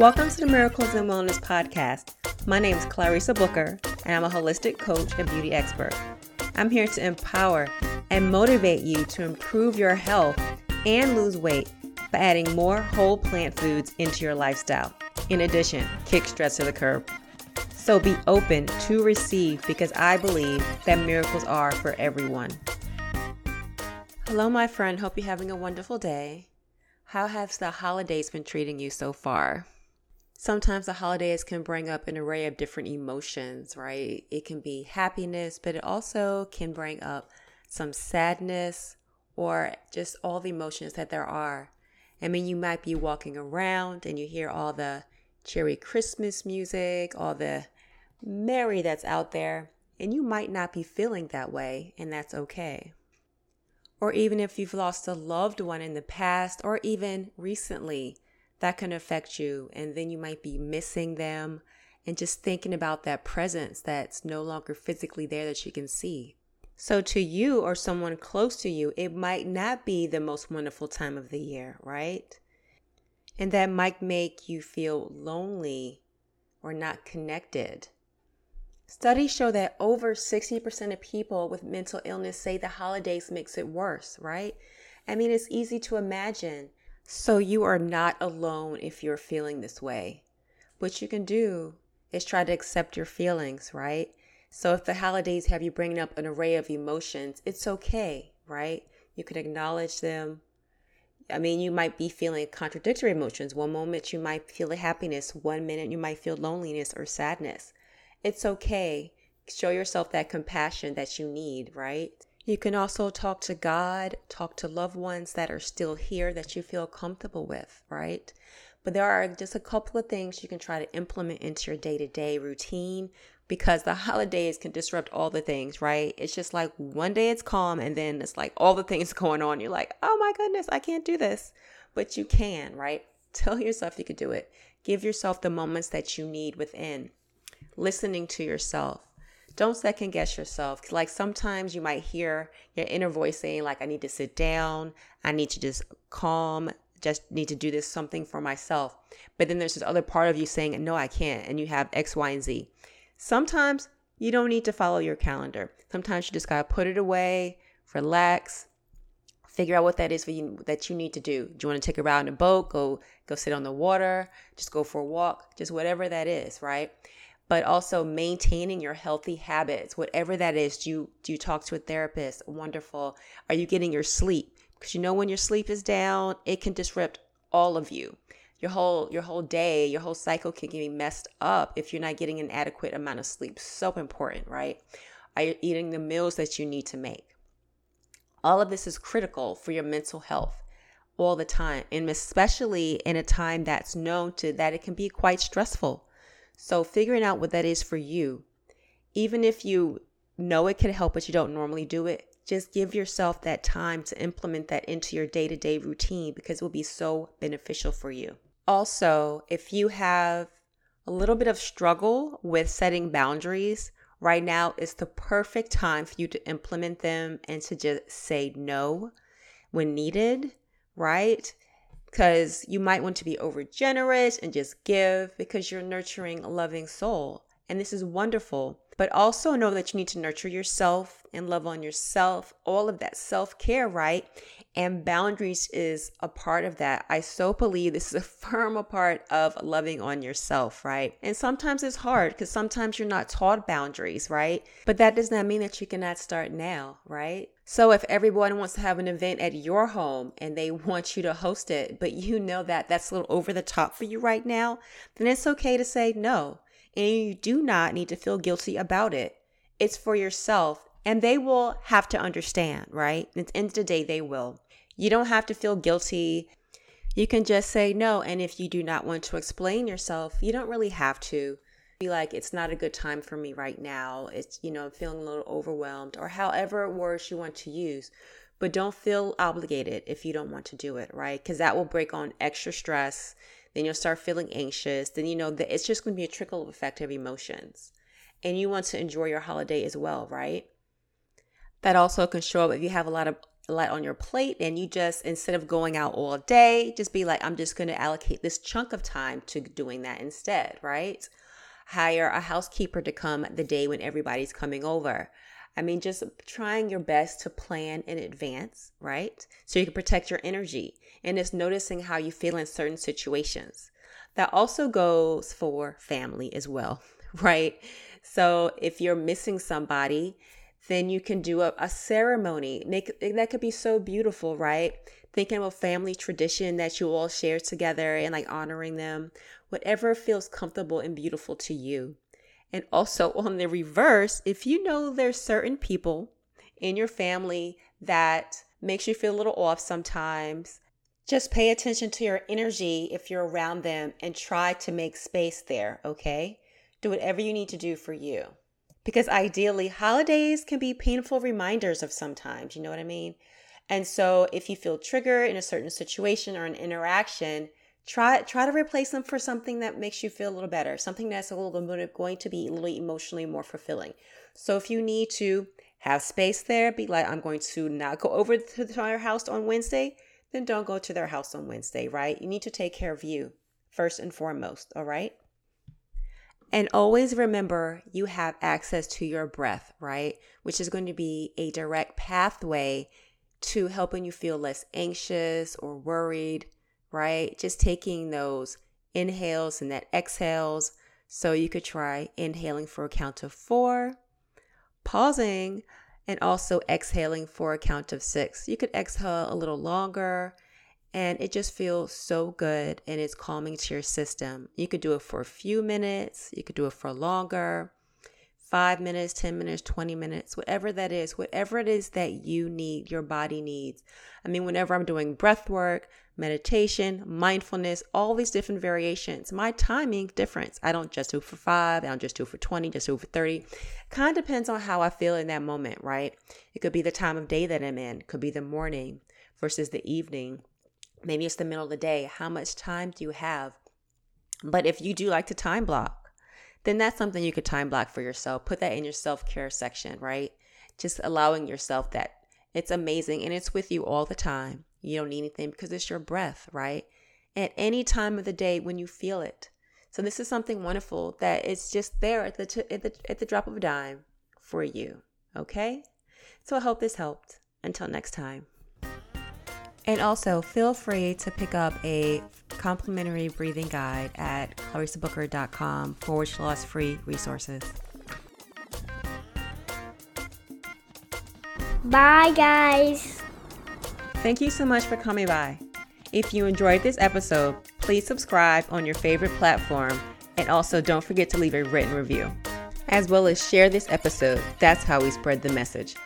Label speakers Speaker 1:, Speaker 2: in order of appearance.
Speaker 1: Welcome to the Miracles and Wellness Podcast. My name is Clarissa Booker, and I'm a holistic coach and beauty expert. I'm here to empower and motivate you to improve your health and lose weight by adding more whole plant foods into your lifestyle. In addition, kick stress to the curb. So be open to receive because I believe that miracles are for everyone. Hello, my friend. Hope you're having a wonderful day. How has the holidays been treating you so far? Sometimes the holidays can bring up an array of different emotions, right? It can be happiness, but it also can bring up some sadness or just all the emotions that there are. I mean, you might be walking around and you hear all the cheery Christmas music, all the merry that's out there, and you might not be feeling that way, and that's okay. Or even if you've lost a loved one in the past or even recently, that can affect you. And then you might be missing them and just thinking about that presence that's no longer physically there that you can see. So, to you or someone close to you, it might not be the most wonderful time of the year, right? And that might make you feel lonely or not connected. Studies show that over 60% of people with mental illness say the holidays makes it worse, right? I mean, it's easy to imagine so you are not alone if you're feeling this way. What you can do is try to accept your feelings, right? So if the holidays have you bringing up an array of emotions, it's okay, right? You can acknowledge them. I mean, you might be feeling contradictory emotions. One moment you might feel happiness, one minute you might feel loneliness or sadness. It's okay. Show yourself that compassion that you need, right? You can also talk to God, talk to loved ones that are still here that you feel comfortable with, right? But there are just a couple of things you can try to implement into your day to day routine because the holidays can disrupt all the things, right? It's just like one day it's calm and then it's like all the things going on. You're like, oh my goodness, I can't do this. But you can, right? Tell yourself you can do it. Give yourself the moments that you need within. Listening to yourself don't second guess yourself. Like sometimes you might hear your inner voice saying, like, I need to sit down, I need to just calm, just need to do this something for myself. But then there's this other part of you saying, No, I can't. And you have X, Y, and Z. Sometimes you don't need to follow your calendar. Sometimes you just gotta put it away, relax, figure out what that is for you that you need to do. Do you want to take a ride in a boat? Go go sit on the water, just go for a walk, just whatever that is, right? But also maintaining your healthy habits, whatever that is. Do you, do you talk to a therapist? Wonderful. Are you getting your sleep? Because you know when your sleep is down, it can disrupt all of you. Your whole your whole day, your whole cycle can get messed up if you're not getting an adequate amount of sleep. So important, right? Are you eating the meals that you need to make? All of this is critical for your mental health all the time, and especially in a time that's known to that it can be quite stressful. So, figuring out what that is for you, even if you know it can help, but you don't normally do it, just give yourself that time to implement that into your day to day routine because it will be so beneficial for you. Also, if you have a little bit of struggle with setting boundaries, right now is the perfect time for you to implement them and to just say no when needed, right? Because you might want to be over generous and just give because you're nurturing a loving soul. And this is wonderful. But also know that you need to nurture yourself and love on yourself, all of that self care, right? And boundaries is a part of that. I so believe this is a firm part of loving on yourself, right? And sometimes it's hard because sometimes you're not taught boundaries, right? But that does not mean that you cannot start now, right? So if everyone wants to have an event at your home and they want you to host it, but you know that that's a little over the top for you right now, then it's okay to say no. And you do not need to feel guilty about it. It's for yourself and they will have to understand, right? At the end of the day, they will. You don't have to feel guilty. You can just say no. And if you do not want to explain yourself, you don't really have to be like it's not a good time for me right now. It's you know feeling a little overwhelmed or however words you want to use but don't feel obligated if you don't want to do it right? Because that will break on extra stress. Then you'll start feeling anxious. Then you know that it's just going to be a trickle effect of emotions. And you want to enjoy your holiday as well right? That also can show up if you have a lot of lot on your plate and you just instead of going out all day just be like i'm just going to allocate this chunk of time to doing that instead right hire a housekeeper to come the day when everybody's coming over. I mean just trying your best to plan in advance right? So you can protect your energy and it's noticing how you feel in certain situations. That also goes for family as well right? So if you're missing somebody then you can do a, a ceremony. Make that could be so beautiful, right? Thinking of a family tradition that you all share together and like honoring them, whatever feels comfortable and beautiful to you. And also on the reverse, if you know there's certain people in your family that makes you feel a little off sometimes, just pay attention to your energy if you're around them and try to make space there, okay? Do whatever you need to do for you because ideally holidays can be painful reminders of sometimes, you know what I mean? And so if you feel triggered in a certain situation or an interaction, try try to replace them for something that makes you feel a little better, something that's a little bit going to be a little emotionally more fulfilling. So if you need to have space there, be like, I'm going to not go over to their house on Wednesday, then don't go to their house on Wednesday, right? You need to take care of you first and foremost, all right? And always remember you have access to your breath, right? Which is going to be a direct pathway to helping you feel less anxious or worried, right? Just taking those inhales and that exhales. So you could try inhaling for a count of four, pausing, and also exhaling for a count of six. You could exhale a little longer and it just feels so good and it's calming to your system. You could do it for a few minutes, you could do it for longer five minutes, 10 minutes, 20 minutes, whatever that is, whatever it is that you need, your body needs. I mean, whenever I'm doing breath work, meditation, mindfulness, all these different variations, my timing difference. I don't just do it for five, I don't just do it for 20, just do it for 30. Kind of depends on how I feel in that moment, right? It could be the time of day that I'm in, could be the morning versus the evening Maybe it's the middle of the day. How much time do you have? But if you do like to time block, then that's something you could time block for yourself. Put that in your self care section, right? Just allowing yourself that it's amazing and it's with you all the time. You don't need anything because it's your breath, right? At any time of the day when you feel it. So this is something wonderful that it's just there at the t- at the at the drop of a dime for you. Okay? So I hope this helped. Until next time. And also, feel free to pick up a complimentary breathing guide at clarissabooker.com forward slash free resources.
Speaker 2: Bye, guys.
Speaker 1: Thank you so much for coming by. If you enjoyed this episode, please subscribe on your favorite platform and also don't forget to leave a written review, as well as share this episode. That's how we spread the message.